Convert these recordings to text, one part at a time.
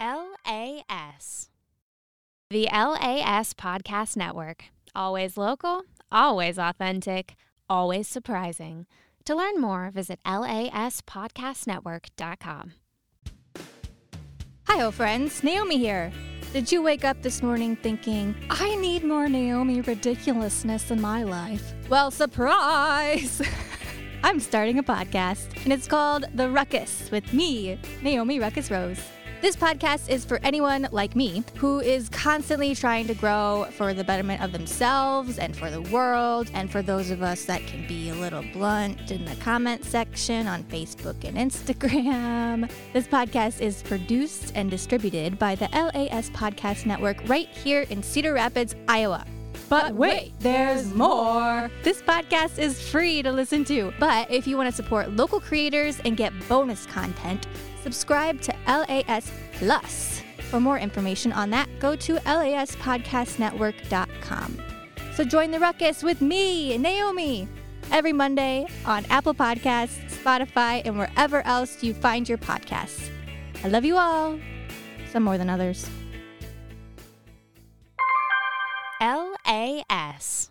LAS. The LAS Podcast Network. Always local, always authentic, always surprising. To learn more, visit laspodcastnetwork.com. Hi, friends. Naomi here. Did you wake up this morning thinking, I need more Naomi ridiculousness in my life? Well, surprise! I'm starting a podcast, and it's called The Ruckus with me, Naomi Ruckus Rose. This podcast is for anyone like me who is constantly trying to grow for the betterment of themselves and for the world, and for those of us that can be a little blunt in the comment section on Facebook and Instagram. This podcast is produced and distributed by the LAS Podcast Network right here in Cedar Rapids, Iowa. But wait, there's more. This podcast is free to listen to. But if you want to support local creators and get bonus content, subscribe to LAS Plus. For more information on that, go to laspodcastnetwork.com. So join the ruckus with me, Naomi, every Monday on Apple Podcasts, Spotify, and wherever else you find your podcasts. I love you all, some more than others. LAS.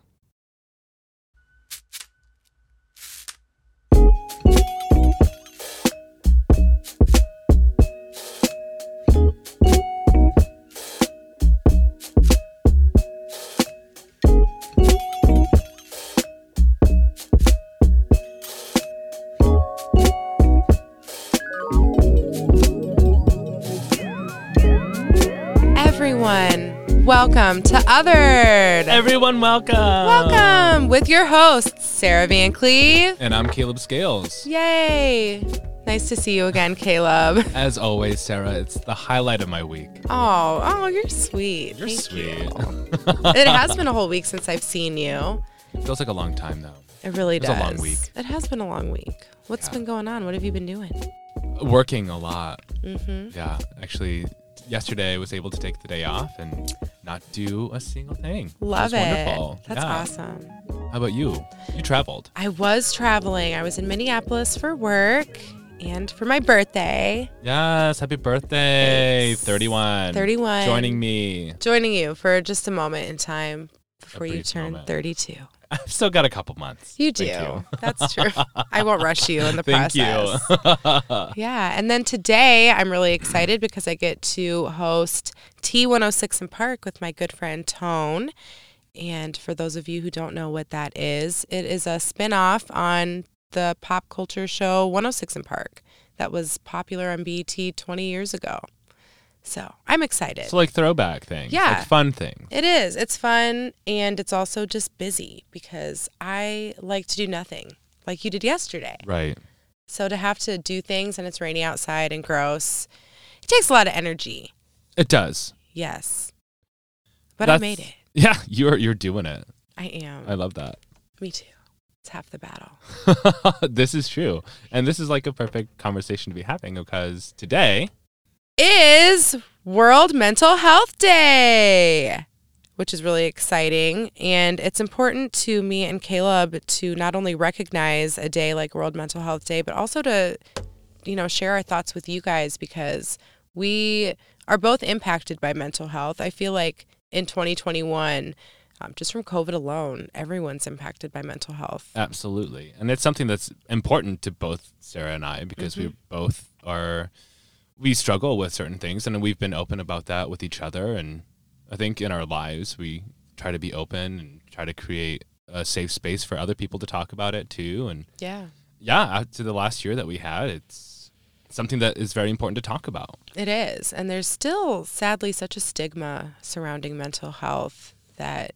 Everyone, welcome to Othered. Everyone, welcome. welcome with your hosts, Sarah Van Cleve. And I'm Caleb Scales. Yay. Nice to see you again, Caleb. As always, Sarah, it's the highlight of my week. Oh, oh, you're sweet. You're Thank sweet. you. it has been a whole week since I've seen you. Feels like a long time though. It really It's does. a long week. It has been a long week. What's Yeah. been going on? What have you been doing? Working a lot. Mm-hmm. Yeah, actually, yesterday I was able to take the day off and not do a single thing. Love it. Wonderful. That's Yeah. awesome. How about you? You traveled. I was traveling. I was in Minneapolis for work and for my birthday. Yes, happy birthday. Thanks. 31. 31. Joining me. Joining you for just a moment in time before you turn moment. 32. I've still got a couple months. You do. You. That's true. I won't rush you in the Thank process. you. Yeah. And then today I'm really excited because I get to host T106 in Park with my good friend Tone. And for those of you who don't know what that is, it is a spin off on the pop culture show 106 & Park that was popular on BET 20 years ago. So I'm excited. It's like throwback thing. Yeah. Like fun thing. It is. It's fun and it's also just busy because I like to do nothing like you did yesterday. Right. So to have to do things and it's rainy outside and gross, it takes a lot of energy. It does. Yes. But I made it. Yeah, you're you're doing it. I am. I love that. Me too. It's half the battle. this is true. And this is like a perfect conversation to be having because today, Is World Mental Health Day, which is really exciting. And it's important to me and Caleb to not only recognize a day like World Mental Health Day, but also to, you know, share our thoughts with you guys because we are both impacted by mental health. I feel like in 2021, um, just from COVID alone, everyone's impacted by mental health. absolutely. And it's something that's important to both Sarah and I because we both are we struggle with certain things and we've been open about that with each other and I think in our lives we try to be open and try to create a safe space for other people to talk about it too and Yeah, yeah, uh, after the last year that we had, it's something that is very important to talk about. it is. And there's still, sadly, such a stigma surrounding mental health that,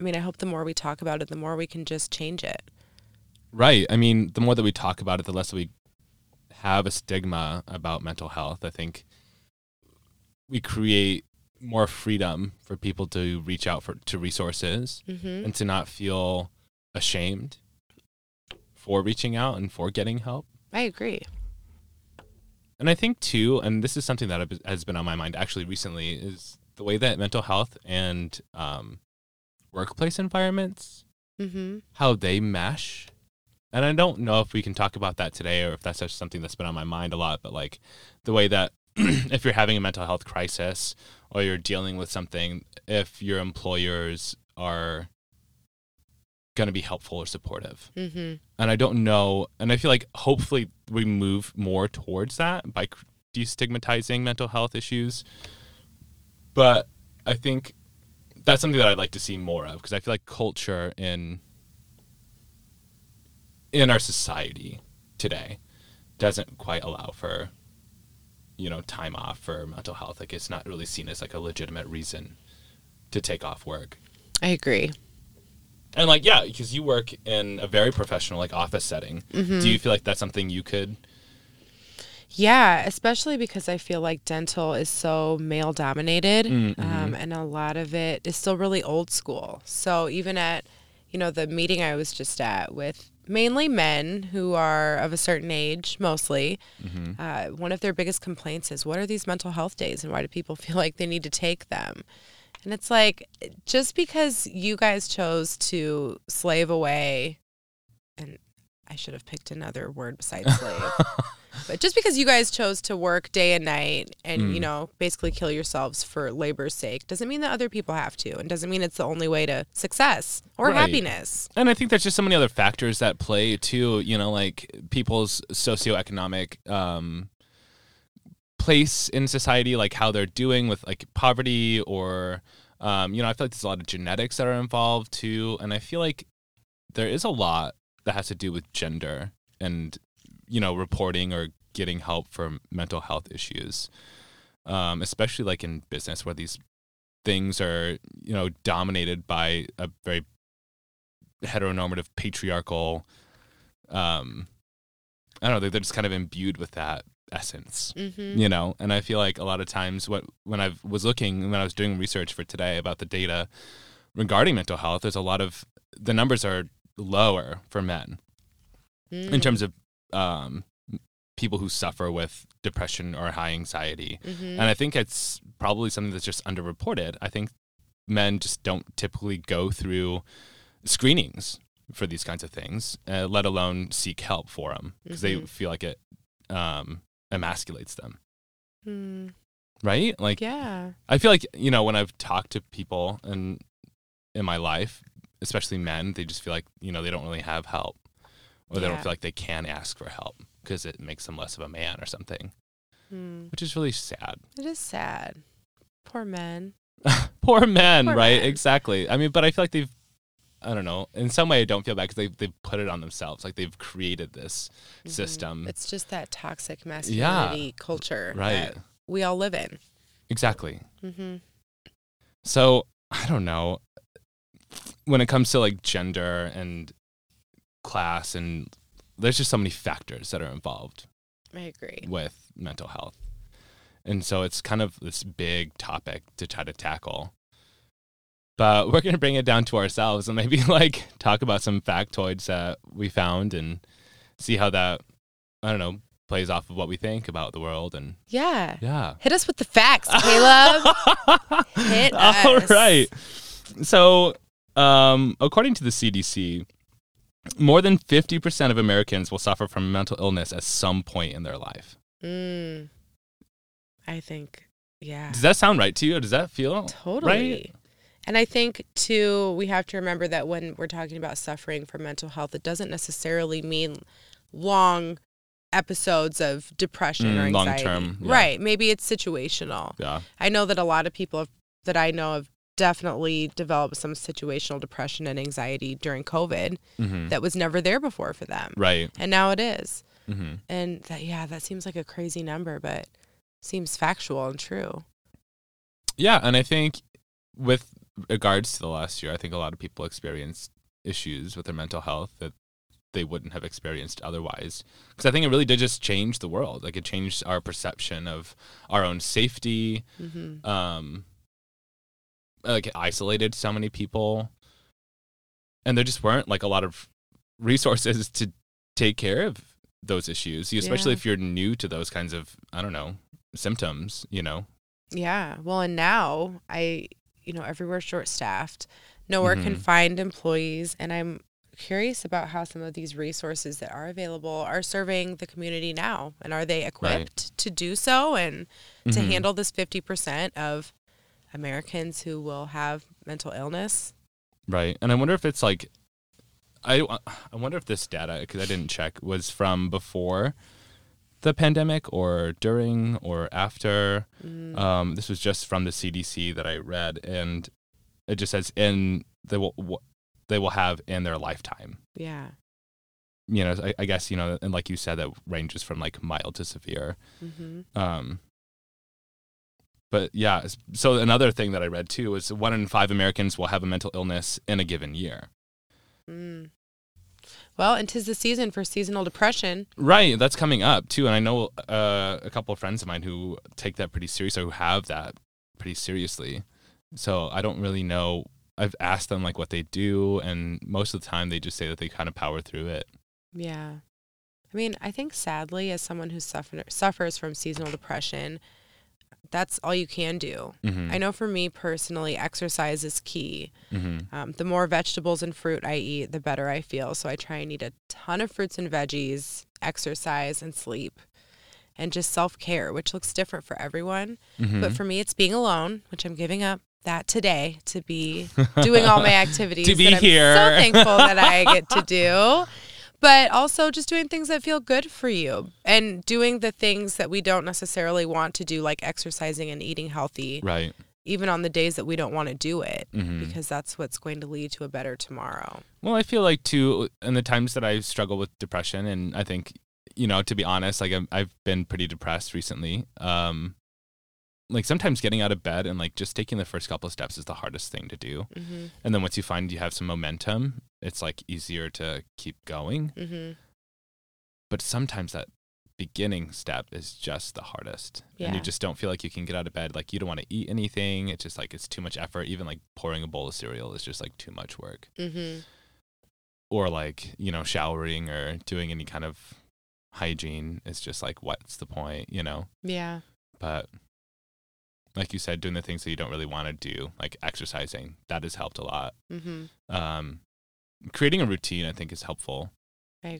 I mean, I hope the more we talk about it, the more we can just change it. Right. I mean, the more that we talk about it, the less that we have a stigma about mental health. I think we create more freedom for people to reach out for to resources Mm-hmm. and to not feel ashamed for reaching out and for getting help. I agree. And I think too, and this is something that has been on my mind actually recently, is the way that mental health and um, workplace environments Mm-hmm. how they mesh. And I don't know if we can talk about that today or if that's just something that's been on my mind a lot, but like the way that if you're having a mental health crisis or you're dealing with something, if your employers are going to be helpful or supportive. Mm-hmm. And I don't know. And I feel like hopefully we move more towards that by destigmatizing mental health issues. But I think that's something that I'd like to see more of because I feel like culture in in our society today doesn't quite allow for you know time off for mental health like it's not really seen as like a legitimate reason to take off work I agree. and like yeah because you work in a very professional like office setting Mm-hmm. do you feel like that's something you could Yeah, especially because I feel like dental is so male dominated, Mm, um, and a lot of it is still really old school. So even at, you know, the meeting I was just at with mainly men who are of a certain age, mostly, uh, one of their biggest complaints is, "What are these mental health days, and why do people feel like they need to take them?" And it's like, just because you guys chose to slave away, and I should have picked another word besides slave. But just because you guys chose to work day and night and, you know, basically kill yourselves for labor's sake doesn't mean that other people have to and doesn't mean it's the only way to success or Right. happiness. and i think there's just so many other factors that play too you know like people's socioeconomic um place in society like how they're doing with like poverty or um, you know i feel like there's a lot of genetics that are involved too and i feel like there is a lot that has to do with gender and you know reporting or getting help for mental health issues um, especially like in business where these things are you know dominated by a very heteronormative patriarchal um i don't know they're just kind of imbued with that essence Mm-hmm. you know and i feel like a lot of times what when i was looking when i was doing research for today about the data regarding mental health there's a lot of the numbers are lower for men Mm. in terms of um people who suffer with depression or high anxiety Mm-hmm. and i think it's probably something that's just underreported i think men just don't typically go through screenings for these kinds of things uh, let alone seek help for them because they Mhm. feel like it um emasculates them Mm. right like Yeah. I feel like you know when I've talked to people and in my life, especially men, they just feel like you know they don't really have help, or they don't feel like they can ask for help because it makes them less of a man or something, Mm. which is really sad. It is sad. Poor men. Poor men, Poor right? men. Exactly. I mean, but I feel like they've, I don't know, in some way I don't feel bad because they they've put it on themselves, like they've created this Mhm. system, It's just that toxic masculinity culture right? that we all live in. Exactly. Mm-hmm. So I don't know. When it comes to like gender and class, and there's just so many factors that are involved I agree. with mental health. And so it's kind of this big topic to try to tackle. But we're going to bring it down to ourselves and maybe like talk about some factoids that we found and see how that, I don't know, plays off of what we think about the world. And Yeah. yeah. Hit us with the facts, Caleb. Hit All us. right. So, um, according to the CDC, more than 50% of Americans will suffer from mental illness at some point in their life. mm. I think, yeah. Does that sound right to you? Does that feel Totally. right? And I think too, we have to remember that when we're talking about suffering from mental health, it doesn't necessarily mean long episodes of depression or Mm, long anxiety. term, yeah. Right. Maybe it's situational. Yeah. I know that a lot of people have, that I know have definitely developed some situational depression and anxiety during COVID hmm that was never there before for them. Right. And now it is. hmm And that, yeah, that seems like a crazy number, but seems factual and true. Yeah. And I think with regards to the last year, I think a lot of people experienced issues with their mental health that they wouldn't have experienced otherwise. Because I think it really did just change the world. Like it changed our perception of our own safety, hmm um like isolated so many people and there just weren't like a lot of resources to take care of those issues especially Yeah. if you're new to those kinds of i don't know symptoms you know Yeah. Well, and now I, you know, everywhere short staffed. Nowhere can Mhm. find employees. And I'm curious about how some of these resources that are available are serving the community now. And are they equipped to do so and to Mhm. handle this 50% of Americans who will have mental illness? Right. And I wonder if it's like, I, I wonder if this data, because I didn't check, was from before the pandemic or during or after. Mm, Um, this was just from the CDC that I read, and it just says in they will wh- they will have in their lifetime. yeah. You know, I, I guess you know, and like you said, that ranges from like mild to severe. hmm Um, but yeah, so another thing that I read too is one in five Americans will have a mental illness in a given year. Mm. Well, and 'tis the season for seasonal depression. Right, that's coming up too, and I know uh, a couple of friends of mine who take that pretty serious or who have that pretty seriously. So I don't really know. I've asked them like what they do, and most of the time they just say that they kind of power through it. Yeah. I mean, I think sadly, as someone who suffer, suffers from seasonal depression, that's all you can do. Mm-hmm. I know for me personally, exercise is key. Mm-hmm. Um, the more vegetables and fruit I eat, the better I feel. So I try and eat a ton of fruits and veggies, exercise, and sleep, and just self care, which looks different for everyone. Mm-hmm. But for me, it's being alone, which I'm giving up that today to be doing all my activities. To be that I'm here. So thankful that I get to do. But also just doing things that feel good for you and doing the things that we don't necessarily want to do, like exercising and eating healthy, right. even on the days that we don't want to do it, Mm-hmm. because that's what's going to lead to a better tomorrow. Well, I feel like too, in the times that I struggle with depression, and I think, you know, to be honest, like I'm, I've been pretty depressed recently. Um, like sometimes getting out of bed and like just taking the first couple of steps is the hardest thing to do. Mm-hmm. And then once you find you have some momentum, it's like easier to keep going. Mm-hmm. But sometimes that beginning step is just the hardest. And you just don't feel like you can get out of bed. Like you don't want to eat anything. It's just like it's too much effort. Even like pouring a bowl of cereal is just like too much work. Mm-hmm. or like you know showering or doing any kind of hygiene is just like what's the point you know Yeah. but like you said doing the things that you don't really want to do like exercising that has helped a lot Mm-hmm. um creating a routine i think is helpful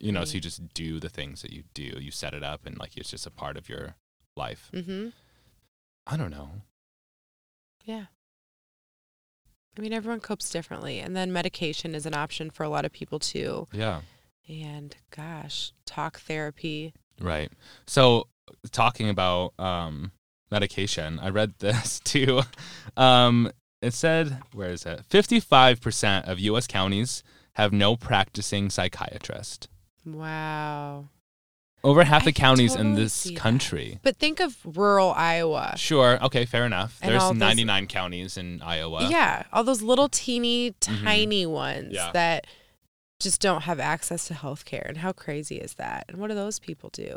you know so you just do the things that you do you set it up and like it's just a part of your life Mm-hmm. i don't know Yeah. I mean, everyone copes differently. And then medication is an option for a lot of people too. yeah And gosh, talk therapy. Right. So talking about um, medication, I read this too. Um, it said, where is it? 55% of U.S. counties have no practicing psychiatrist. Wow. Over half I the counties in this country. But think of rural Iowa. Sure. Okay. Fair enough. And There's all those- 99 counties in Iowa. Yeah. All those little teeny tiny ones Mm-hmm. Yeah. that just don't have access to health care. And how crazy is that? And what do those people do?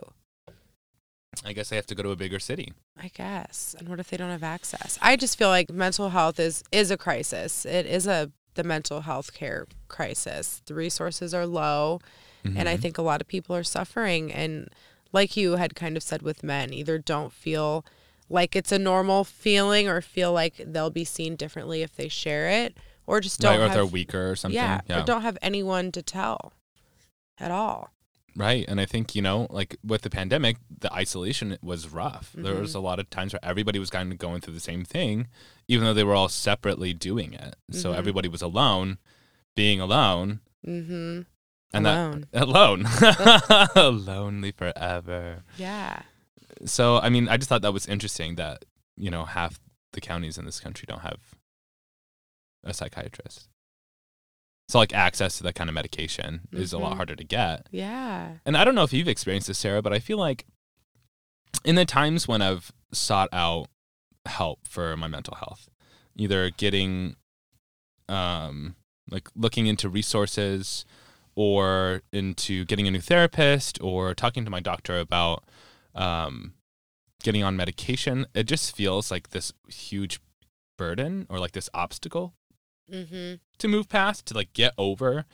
I guess they have to go to a bigger city. I guess. And what if they don't have access? I just feel like mental health is is a crisis. It is a the mental health care crisis. The resources are low, and I Mhm. think a lot of people are suffering and like you had kind of said with men, either don't feel like it's a normal feeling or feel like they'll be seen differently if they share it or just don't right, or have they're weaker or something. yeah, or don't have anyone to tell at all. Right. And I think, you know, like with the pandemic, the isolation was rough. There was Mm-hmm. a lot of times where everybody was kind of going through the same thing, even though they were all separately doing it. So Mhm. everybody was alone, being alone. Mm-hmm. And Alone. that alone. Lonely forever. Yeah. So I mean, I just thought that was interesting that, you know, half the counties in this country don't have a psychiatrist. So like access to that kind of medication is a lot Mhm. harder to get. Yeah. And I don't know if you've experienced this, Sarah, but I feel like in the times when I've sought out help for my mental health, either getting, um, like looking into resources or into getting a new therapist or talking to my doctor about um, getting on medication, it just feels like this huge burden or like this obstacle Mm-hmm. to move past to like get over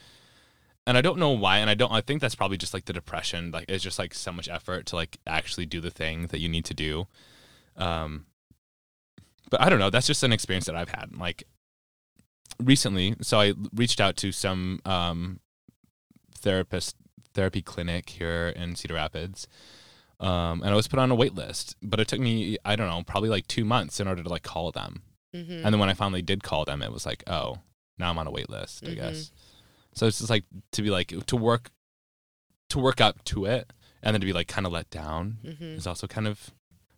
and i don't know why and i don't i think that's probably just like the depression like it's just like so much effort to like actually do the thing that you need to do um but i don't know that's just an experience that i've had like recently so i reached out to some um therapist therapy clinic here in Cedar Rapids. Um, and I was put on a wait list, but it took me I don't know probably like two months in order to like call them. Mm-hmm. And then when I finally did call them, it was like, oh, now I'm on a wait list, I Mhm. guess. So it's just like to be like to work to work up to it and then to be like kind of let down mm-hmm. is also kind of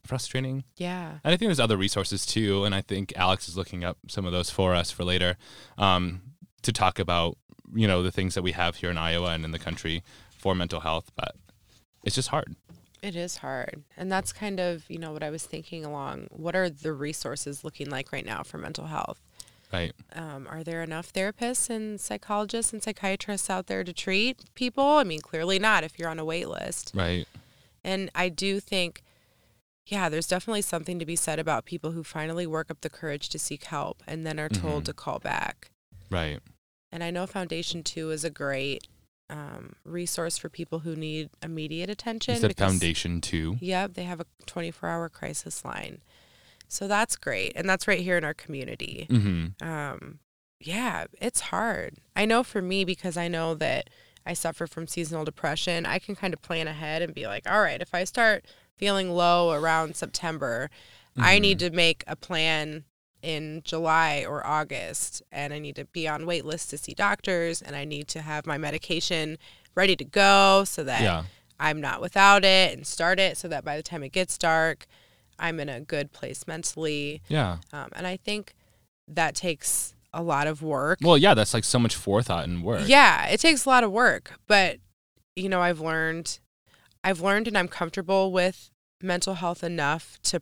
frustrating. Yeah. And I think there's other resources too, and I think Alex is looking up some of those for us for later um, to talk about you know the things that we have here in Iowa and in the country for mental health, but it's just hard. It is hard. And that's kind of, you know, what I was thinking along. What are the resources looking like right now for mental health? Right. Um, are there enough therapists and psychologists and psychiatrists out there to treat people? I mean, clearly not if you're on a wait list. Right. And I do think, yeah, there's definitely something to be said about people who finally work up the courage to seek help and then are told Mhm. to call back. Right. And I know Foundation 2 is a great um, resource for people who need immediate attention. That because- Foundation 2? Yep, they have a 24 hour crisis line. So that's great. And that's right here in our community. Mm-hmm. Um, yeah, it's hard. I know for me, because I know that I suffer from seasonal depression, I can kind of plan ahead and be like, all right, if I start feeling low around September, I need to make a plan in July or August and I need to be on wait lists to see doctors and I need to have my medication ready to go so that Yeah. I'm not without it and start it so that by the time it gets dark, I'm in a good place mentally. Yeah. Um, and I think that takes a lot of work. Well, yeah, that's like so much forethought and work. Yeah, it takes a lot of work, but you know, I've learned I've learned and I'm comfortable with mental health enough to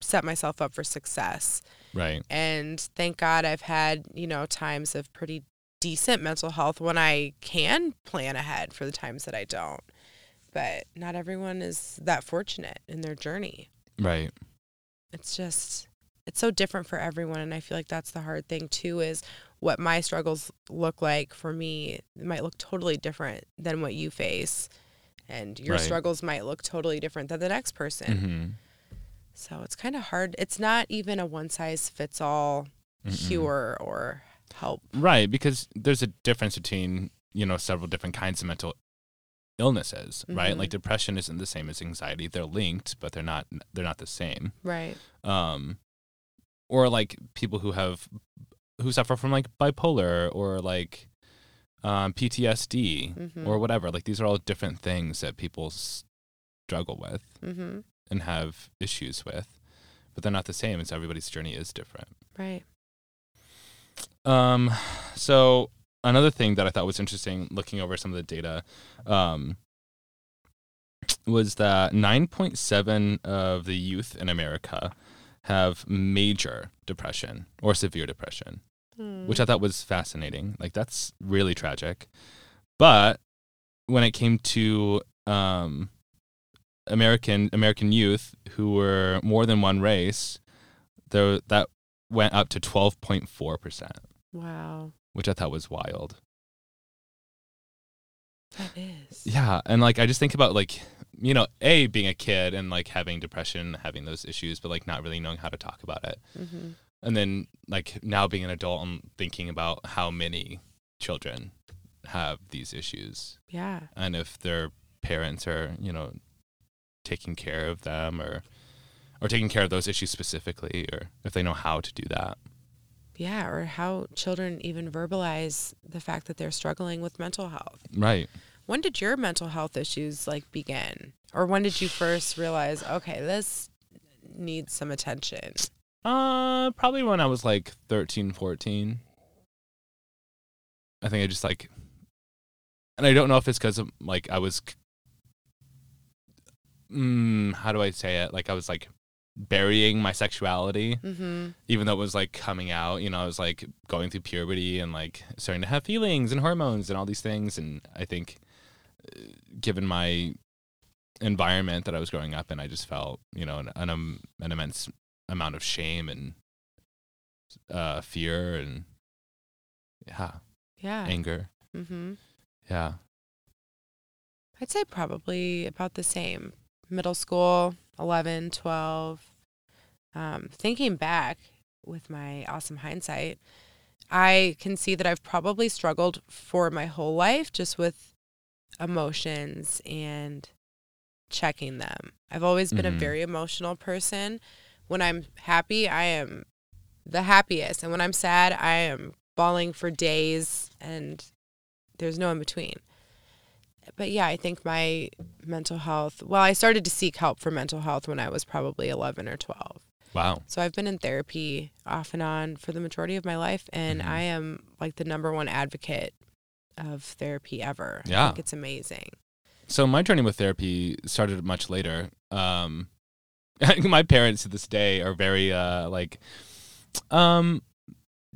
set myself up for success. Right. And thank God I've had, you know, times of pretty decent mental health when I can plan ahead for the times that I don't. But not everyone is that fortunate in their journey. Right. It's just it's so different for everyone and I feel like that's the hard thing too is what my struggles look like for me might look totally different than what you face and your Right. struggles might look totally different than the next person. Mm-hmm. So it's kind of hard. It's not even a one size fits all Mm-mm. cure or help. Right, because there's a difference between, you know, several different kinds of mental illnesses, right? Mhm. Like depression isn't the same as anxiety. They're linked, but they're not they're not the same. Right. Um or like people who have who suffer from like bipolar or like um PTSD Mhm. or whatever. Like these are all different things that people struggle with Mm-hmm. And have issues with, but they're not the same. And so everybody's journey is different. Right. Um, so another thing that I thought was interesting, looking over some of the data, um, was that 9.7 of the youth in America have major depression or severe depression, which I thought was fascinating. Like that's really tragic. But when it came to um, American American youth who were more than one race, there that went up to 12.4 percent wow. which I thought was wild. That is. Yeah, and like I just think about like you know, a being a kid and like having depression, having those issues, but like not really knowing how to talk about it, Mm-hmm. and then like now being an adult and thinking about how many children have these issues, Yeah. and if their parents are you know taking care of them or or taking care of those issues specifically, or if they know how to do that. Yeah. Or how children even verbalize the fact that they're struggling with mental health. Right. When did your mental health issues like begin? Or when did you first realize, okay, this needs some attention? Uh, probably when I was like 13, 14. I think I just like, and I don't know if it's because like I was, mm, how do I say it? Like I was like burying my sexuality, Mm-hmm. even though it was like coming out. You know, I was like going through puberty and like starting to have feelings and hormones and all these things. And I think, uh, given my environment that I was growing up in, I just felt you know an an, um, an immense amount of shame and uh, fear and yeah, Yeah. anger. Mm-hmm. Yeah. I'd say probably about the same. Middle school, 11, 12. Um, thinking back with my awesome hindsight, I can see that I've probably struggled for my whole life just with emotions and checking them. I've always been Mhm. a very emotional person. When I'm happy, I am the happiest. And when I'm sad, I am bawling for days and there's no in between. But yeah, I think my mental health, well, I started to seek help for mental health when I was probably 11 or 12. Wow. So I've been in therapy off and on for the majority of my life, and Mhm. I am like the number one advocate of therapy ever. Yeah. think it's amazing. So my journey with therapy started much later. Um, my parents to this day are very uh, like, um,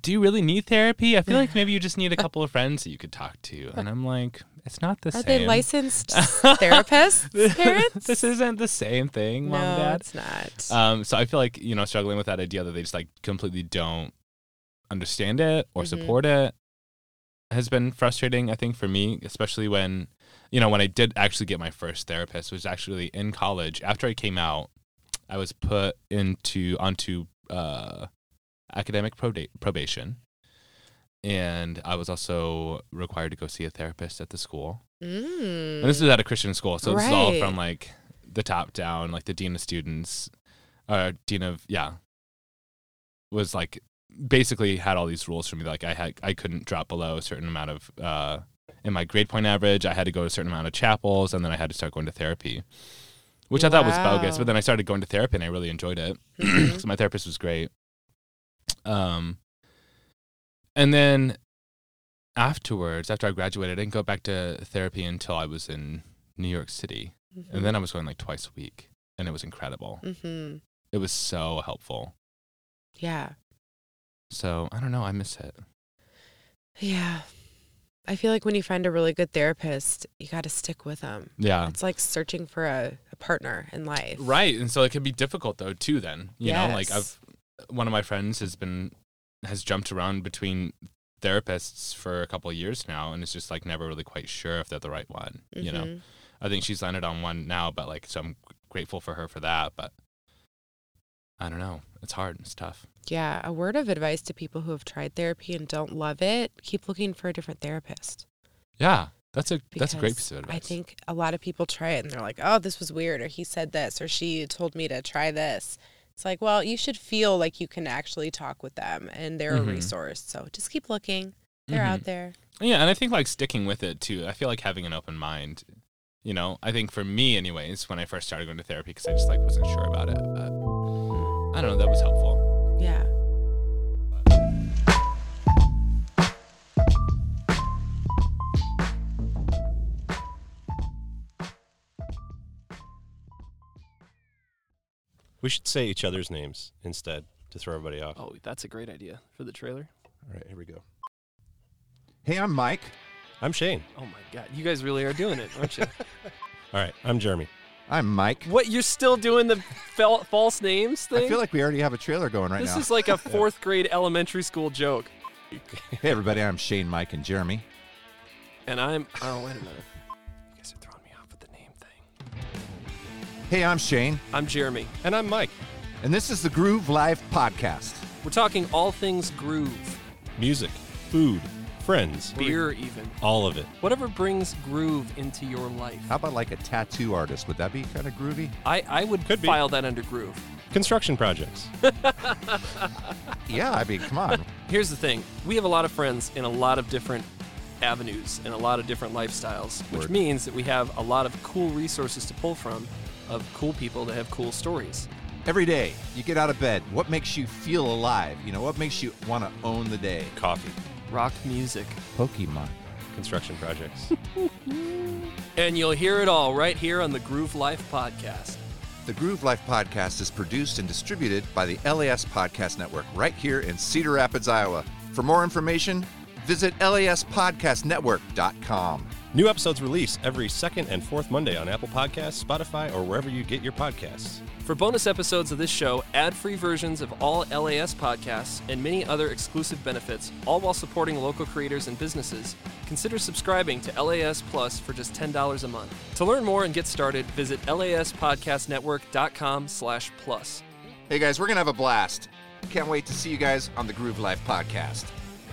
do you really need therapy? I feel like maybe you just need a couple of friends that you could talk to. And I'm like, it's not the Are same. Are they licensed therapists? Parents? this isn't the same thing, mom no, and dad. it's not. Um, so I feel like you know struggling with that idea that they just like completely don't understand it or Mhm. support it has been frustrating. I think for me, especially when you know when I did actually get my first therapist was actually in college. After I came out, I was put into onto uh, academic proba- probation, and I was also required to go see a therapist at the school. Mm. And this is at a Christian school, so this is all Right. from like the top down, like the dean of students, or dean of yeah, was like basically had all these rules for me. Like I had I couldn't drop below a certain amount of uh, in my grade point average. I had to go to a certain amount of chapels, and then I had to start going to therapy, which I thought was bogus. But then I started going to therapy, and I really enjoyed it. Mhm. so my therapist was great. Um, and then afterwards, after I graduated, I didn't go back to therapy until I was in New York City, and then I was going like twice a week, and it was incredible. hmm It was so helpful. Yeah. So I don't know, I miss it. Yeah. I feel like when you find a really good therapist, you got to stick with them. Yeah. It's like searching for a, a partner in life. Right, and so it can be difficult though too. Then you know, like I've one of my friends has been has jumped around between therapists for a couple of years now, and is just like never really quite sure if they're the right one. You know, Mhm. I think she's landed on one now, but like so I'm grateful for her for that. But I don't know, it's hard, and it's tough. Yeah. A word of advice to people who have tried therapy and don't love it keep looking for a different therapist. Yeah, that's a that's a great piece of advice. I think a lot of people try it and they're like, oh, this was weird, or he said this, or she told me to try this. It's like, well, you should feel like you can actually talk with them and they're Mhm. a resource. So just keep looking. They're Mhm. out there. Yeah, and I think like sticking with it too. I feel like having an open mind. You know, I think for me, anyways, when I first started going to therapy, because I just like wasn't sure about it, but I don't know, that was helpful. Yeah. We should say each other's names instead to throw everybody off. Oh, that's a great idea for the trailer. All right, here we go. Hey, I'm Mike. I'm Shane. Oh my god, you guys really are doing it, aren't you? All right, I'm Jeremy. I'm Mike. what? You're still doing the fel- false names thing? I feel like we already have a trailer going right this now. This is like a fourth grade elementary school joke. hey, everybody, I'm Shane, Mike, and Jeremy. And I'm. Oh wait a minute. Hey, I'm Shane, I'm Jeremy. And I'm Mike. and this is the Groove Life Podcast. We're talking all things groove, Music, food, friends, beer, even all of it. whatever brings groove into your life. How about like a tattoo artist? Would that be kind of groovy? I I would Could be. file that under groove. Construction projects. Yeah, I mean, come on. Here's the thing: we have a lot of friends in a lot of different avenues and a lot of different lifestyles, which Word. means that we have a lot of cool resources to pull from, of cool people that have cool stories. Every day, you get out of bed. What makes you feel alive? You know, what makes you want to own the day? Coffee. Rock music. Pokemon. Construction projects. And you'll hear it all right here on the Groove Life Podcast. The Groove Life Podcast is produced and distributed by the LAS Podcast Network right here in Cedar Rapids, Iowa. For more information, visit laspodcastnetwork.com. New episodes release every second and fourth Monday on Apple Podcasts, Spotify, or wherever you get your podcasts. For bonus episodes of this show, ad free versions of all LAS podcasts, and many other exclusive benefits, all while supporting local creators and businesses, consider subscribing to LAS Plus for just $10 a month. To learn more and get started, visit laspodcastnetwork.com slash plus. Hey guys, we're going to have a blast. Can't wait to see you guys on the Groove Life Podcast.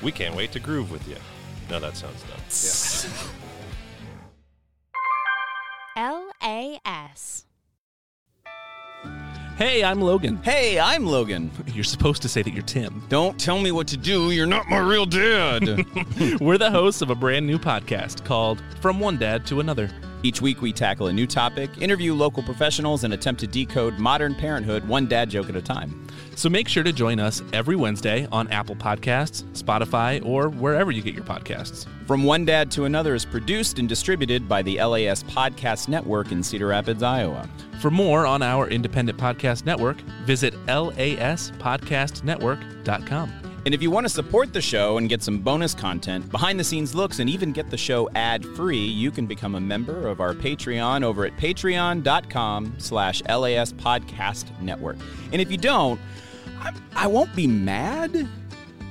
We can't wait to groove with you. Now that sounds dumb. LAS. Hey, I'm Logan. Hey, I'm Logan. You're supposed to say that you're Tim. Don't tell me what to do. You're not my real dad. We're the hosts of a brand new podcast called From One Dad to Another. Each week, we tackle a new topic, interview local professionals, and attempt to decode modern parenthood one dad joke at a time. So make sure to join us every Wednesday on Apple Podcasts, Spotify, or wherever you get your podcasts. From One Dad to Another is produced and distributed by the LAS Podcast Network in Cedar Rapids, Iowa. For more on our independent podcast network, visit laspodcastnetwork.com. And if you want to support the show and get some bonus content, behind the scenes looks, and even get the show ad free, you can become a member of our Patreon over at patreon.com slash LAS Podcast Network. And if you don't, I, I won't be mad,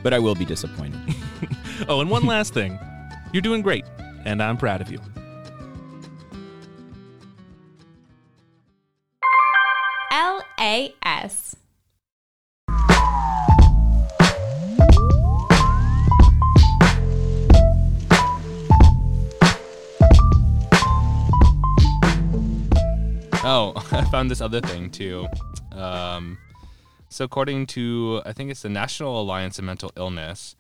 but I will be disappointed. oh, and one last thing. You're doing great, and I'm proud of you. LAS. Oh, I found this other thing too. Um, so, according to, I think it's the National Alliance of Mental Illness,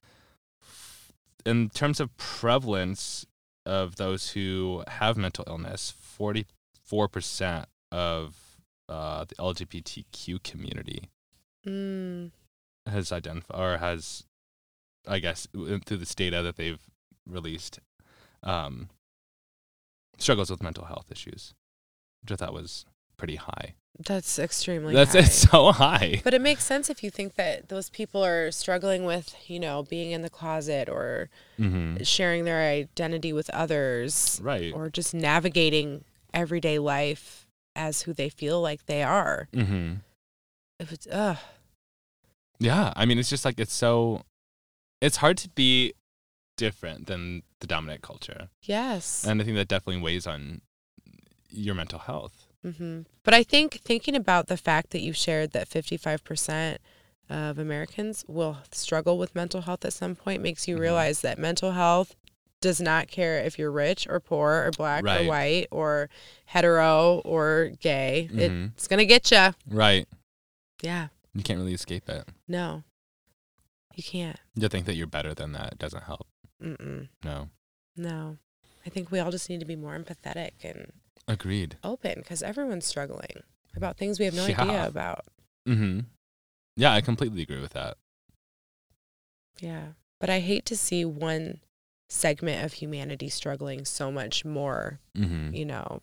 in terms of prevalence of those who have mental illness, 44% of uh, the LGBTQ community Mm. has identified or has, I guess, through this data that they've released, um, struggles with mental health issues, which I thought was pretty high. That's extremely That's high. it's so high. But it makes sense if you think that those people are struggling with, you know, being in the closet or Mm-hmm. sharing their identity with others Right. or just navigating everyday life as who they feel like they are. Mm-hmm. If it's ugh. Yeah, I mean, it's just like it's so. It's hard to be different than the dominant culture, Yes. and I think that definitely weighs on your mental health. hmm But I think thinking about the fact that you shared that 55% of Americans will struggle with mental health at some point makes you Mhm. realize that mental health does not care if you're rich or poor or black Right. or white or hetero or gay. Mhm. It's going to get you. Right. Yeah. You can't really escape it. No. You can't. To think that you're better than that. Doesn't help. Mm-mm. No. No. I think we all just need to be more empathetic and Agreed. open because everyone's struggling about things we have no Yeah. idea about. Mm-hmm. Yeah, I completely agree with that. Yeah. But I hate to see one segment of humanity struggling so much more, Mm-hmm. you know,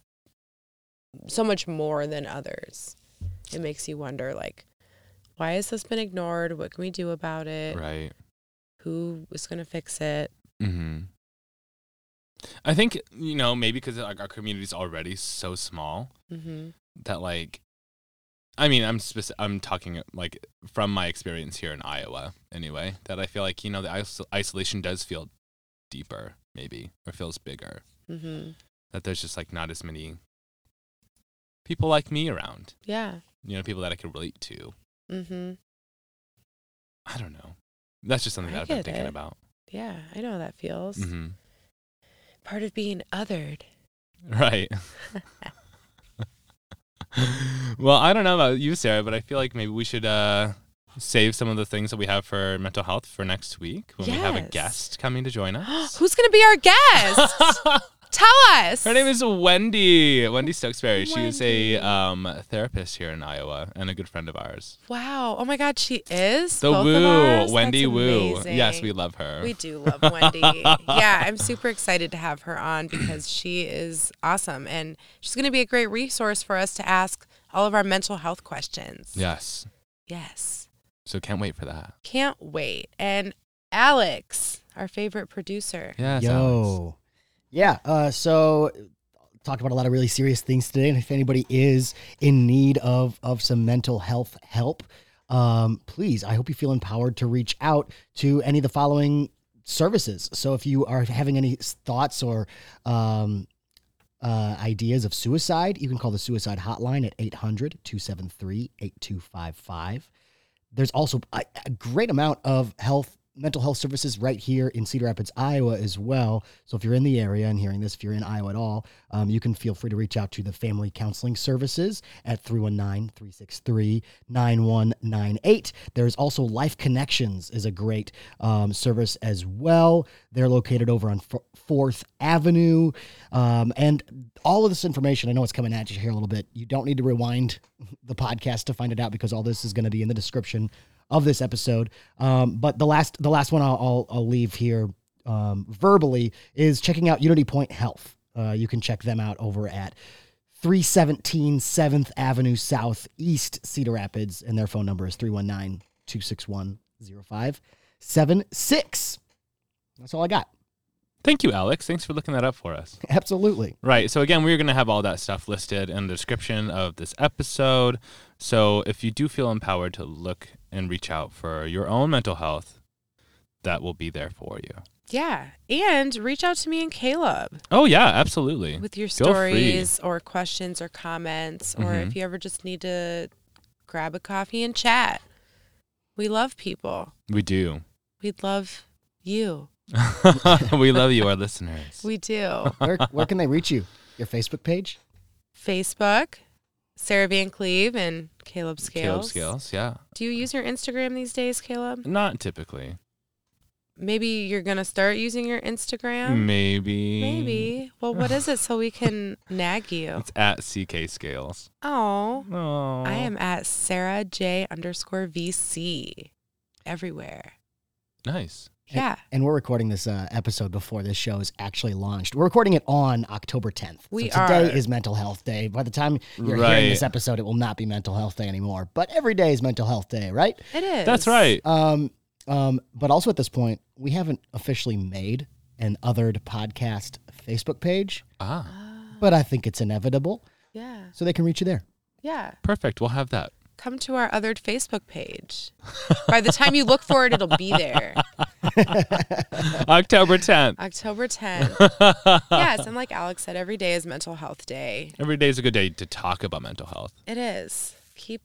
so much more than others. It makes you wonder, like, why has this been ignored? What can we do about it? Right. Who is going to fix it? Mm-hmm. I think you know maybe because like our community is already so small Mm-hmm. that like I mean I'm speci- I'm talking like from my experience here in Iowa anyway that I feel like you know the iso- isolation does feel deeper maybe or feels bigger Mm-hmm. that there's just like not as many people like me around Yeah. you know people that I could relate to Mm-hmm. I don't know that's just something I that I've been thinking it. about Yeah. I know how that feels. mm-hmm. Part of being othered. Right. well, I don't know about you, Sarah, but I feel like maybe we should uh, save some of the things that we have for mental health for next week when we have a guest coming to join us. Who's going to be our guest? Tell us. Her name is Wendy. Wendy Stokesbury. She is a um, therapist here in Iowa and a good friend of ours. Wow. Oh my God, she is? The Both of Woo, ours? Wendy That's Woo. amazing. Yes, we love her. We do love Wendy. yeah, I'm super excited to have her on because she is awesome and she's going to be a great resource for us to ask all of our mental health questions. Yes. Yes. So can't wait for that. Can't wait. And Alex, our favorite producer. Yes. Alex. Yeah. Uh, so talk about a lot of really serious things today. And if anybody is in need of of some mental health help, um, please, I hope you feel empowered to reach out to any of the following services. So if you are having any thoughts or um, uh, ideas of suicide, you can call the suicide hotline at 800 273 8255. There's also a, a great amount of health mental health services right here in Cedar Rapids, Iowa, as well. So if you're in the area and hearing this, if you're in Iowa at all, um, you can feel free to reach out to the Family Counseling Services at 319 363 9198. There's also Life Connections, is a great um, service as well. They're located over on Fourth Avenue. Um, and all of this information, I know it's coming at you here a little bit. You don't need to rewind the podcast to find it out because all this is going to be in the description of this episode. Um, but the last, the last one I'll, I'll, I'll leave here um, verbally is checking out Unity Point Health. Uh, you can check them out over at 317 7th Avenue Southeast, Cedar Rapids, and their phone number is 319 261 0576. That's all I got. Thank you, Alex. Thanks for looking that up for us. Absolutely. Right. So, again, we're going to have all that stuff listed in the description of this episode. So, if you do feel empowered to look and reach out for your own mental health, that will be there for you. Yeah. And reach out to me and Caleb Oh, yeah, absolutely. with your Feel free. stories or questions or comments, or Mhm. if you ever just need to grab a coffee and chat. We love people. We do. We'd love you. we love you, our listeners. We do. Where, where can they reach you? Your Facebook page? Facebook, Sarah Van Cleve and Caleb Scales. Caleb Scales, yeah. Do you use your Instagram these days, Caleb? Not typically. Maybe you're going to start using your Instagram? Maybe. Maybe. Well, what is it so we can nag you? It's at CK Scales. Oh, Oh. I am at Sarah J underscore VC everywhere. Nice. Yeah. And we're recording this uh, episode before this show is actually launched. We're recording it on October 10th. We so today are. is Mental Health Day. By the time you're Right. hearing this episode, it will not be Mental Health Day anymore. But every day is Mental Health Day, right? It is. That's right. Um, um, but also at this point, we haven't officially made an Othered Podcast Facebook page, Ah, but I think it's inevitable. Yeah. So they can reach you there. Yeah. perfect. We'll have that. Come to our othered Facebook page. By the time you look for it, it'll be there. October 10th. October 10th. yes. And like Alex said, every day is mental health day. Every day is a good day to talk about mental health. It is. Keep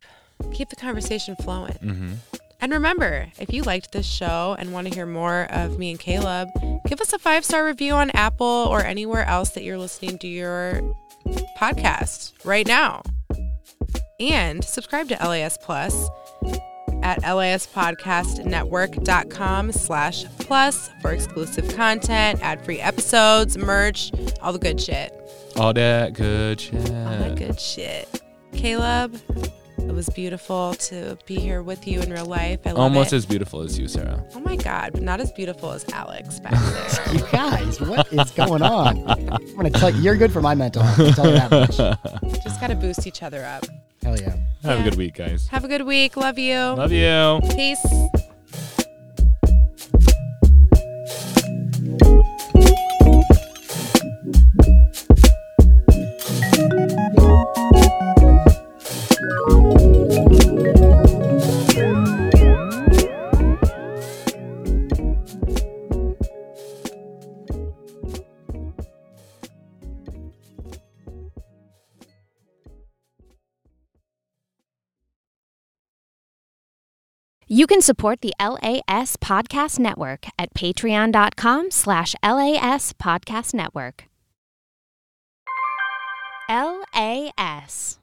keep the conversation flowing. Mm-hmm. And remember, if you liked this show and want to hear more of me and Caleb, give us a five star review on Apple or anywhere else that you're listening to your podcast right now. And subscribe to LAS Plus at laspodcastnetwork.com slash plus for exclusive content, ad-free episodes, merch, all the good shit. All that good shit. All that good shit. Caleb, it was beautiful to be here with you in real life. I love Almost it. as beautiful as you, Sarah. Oh my God, but not as beautiful as Alex back there. You guys, what is going on? I'm going to tell you, you're good for my mental health. I'll tell you that much. Just got to boost each other up. Hell yeah. Have Yeah. a good week, guys. Have a good week. Love you. Love you. Peace. You can support the LAS Podcast Network at patreon.com slash LAS Podcast Network. LAS.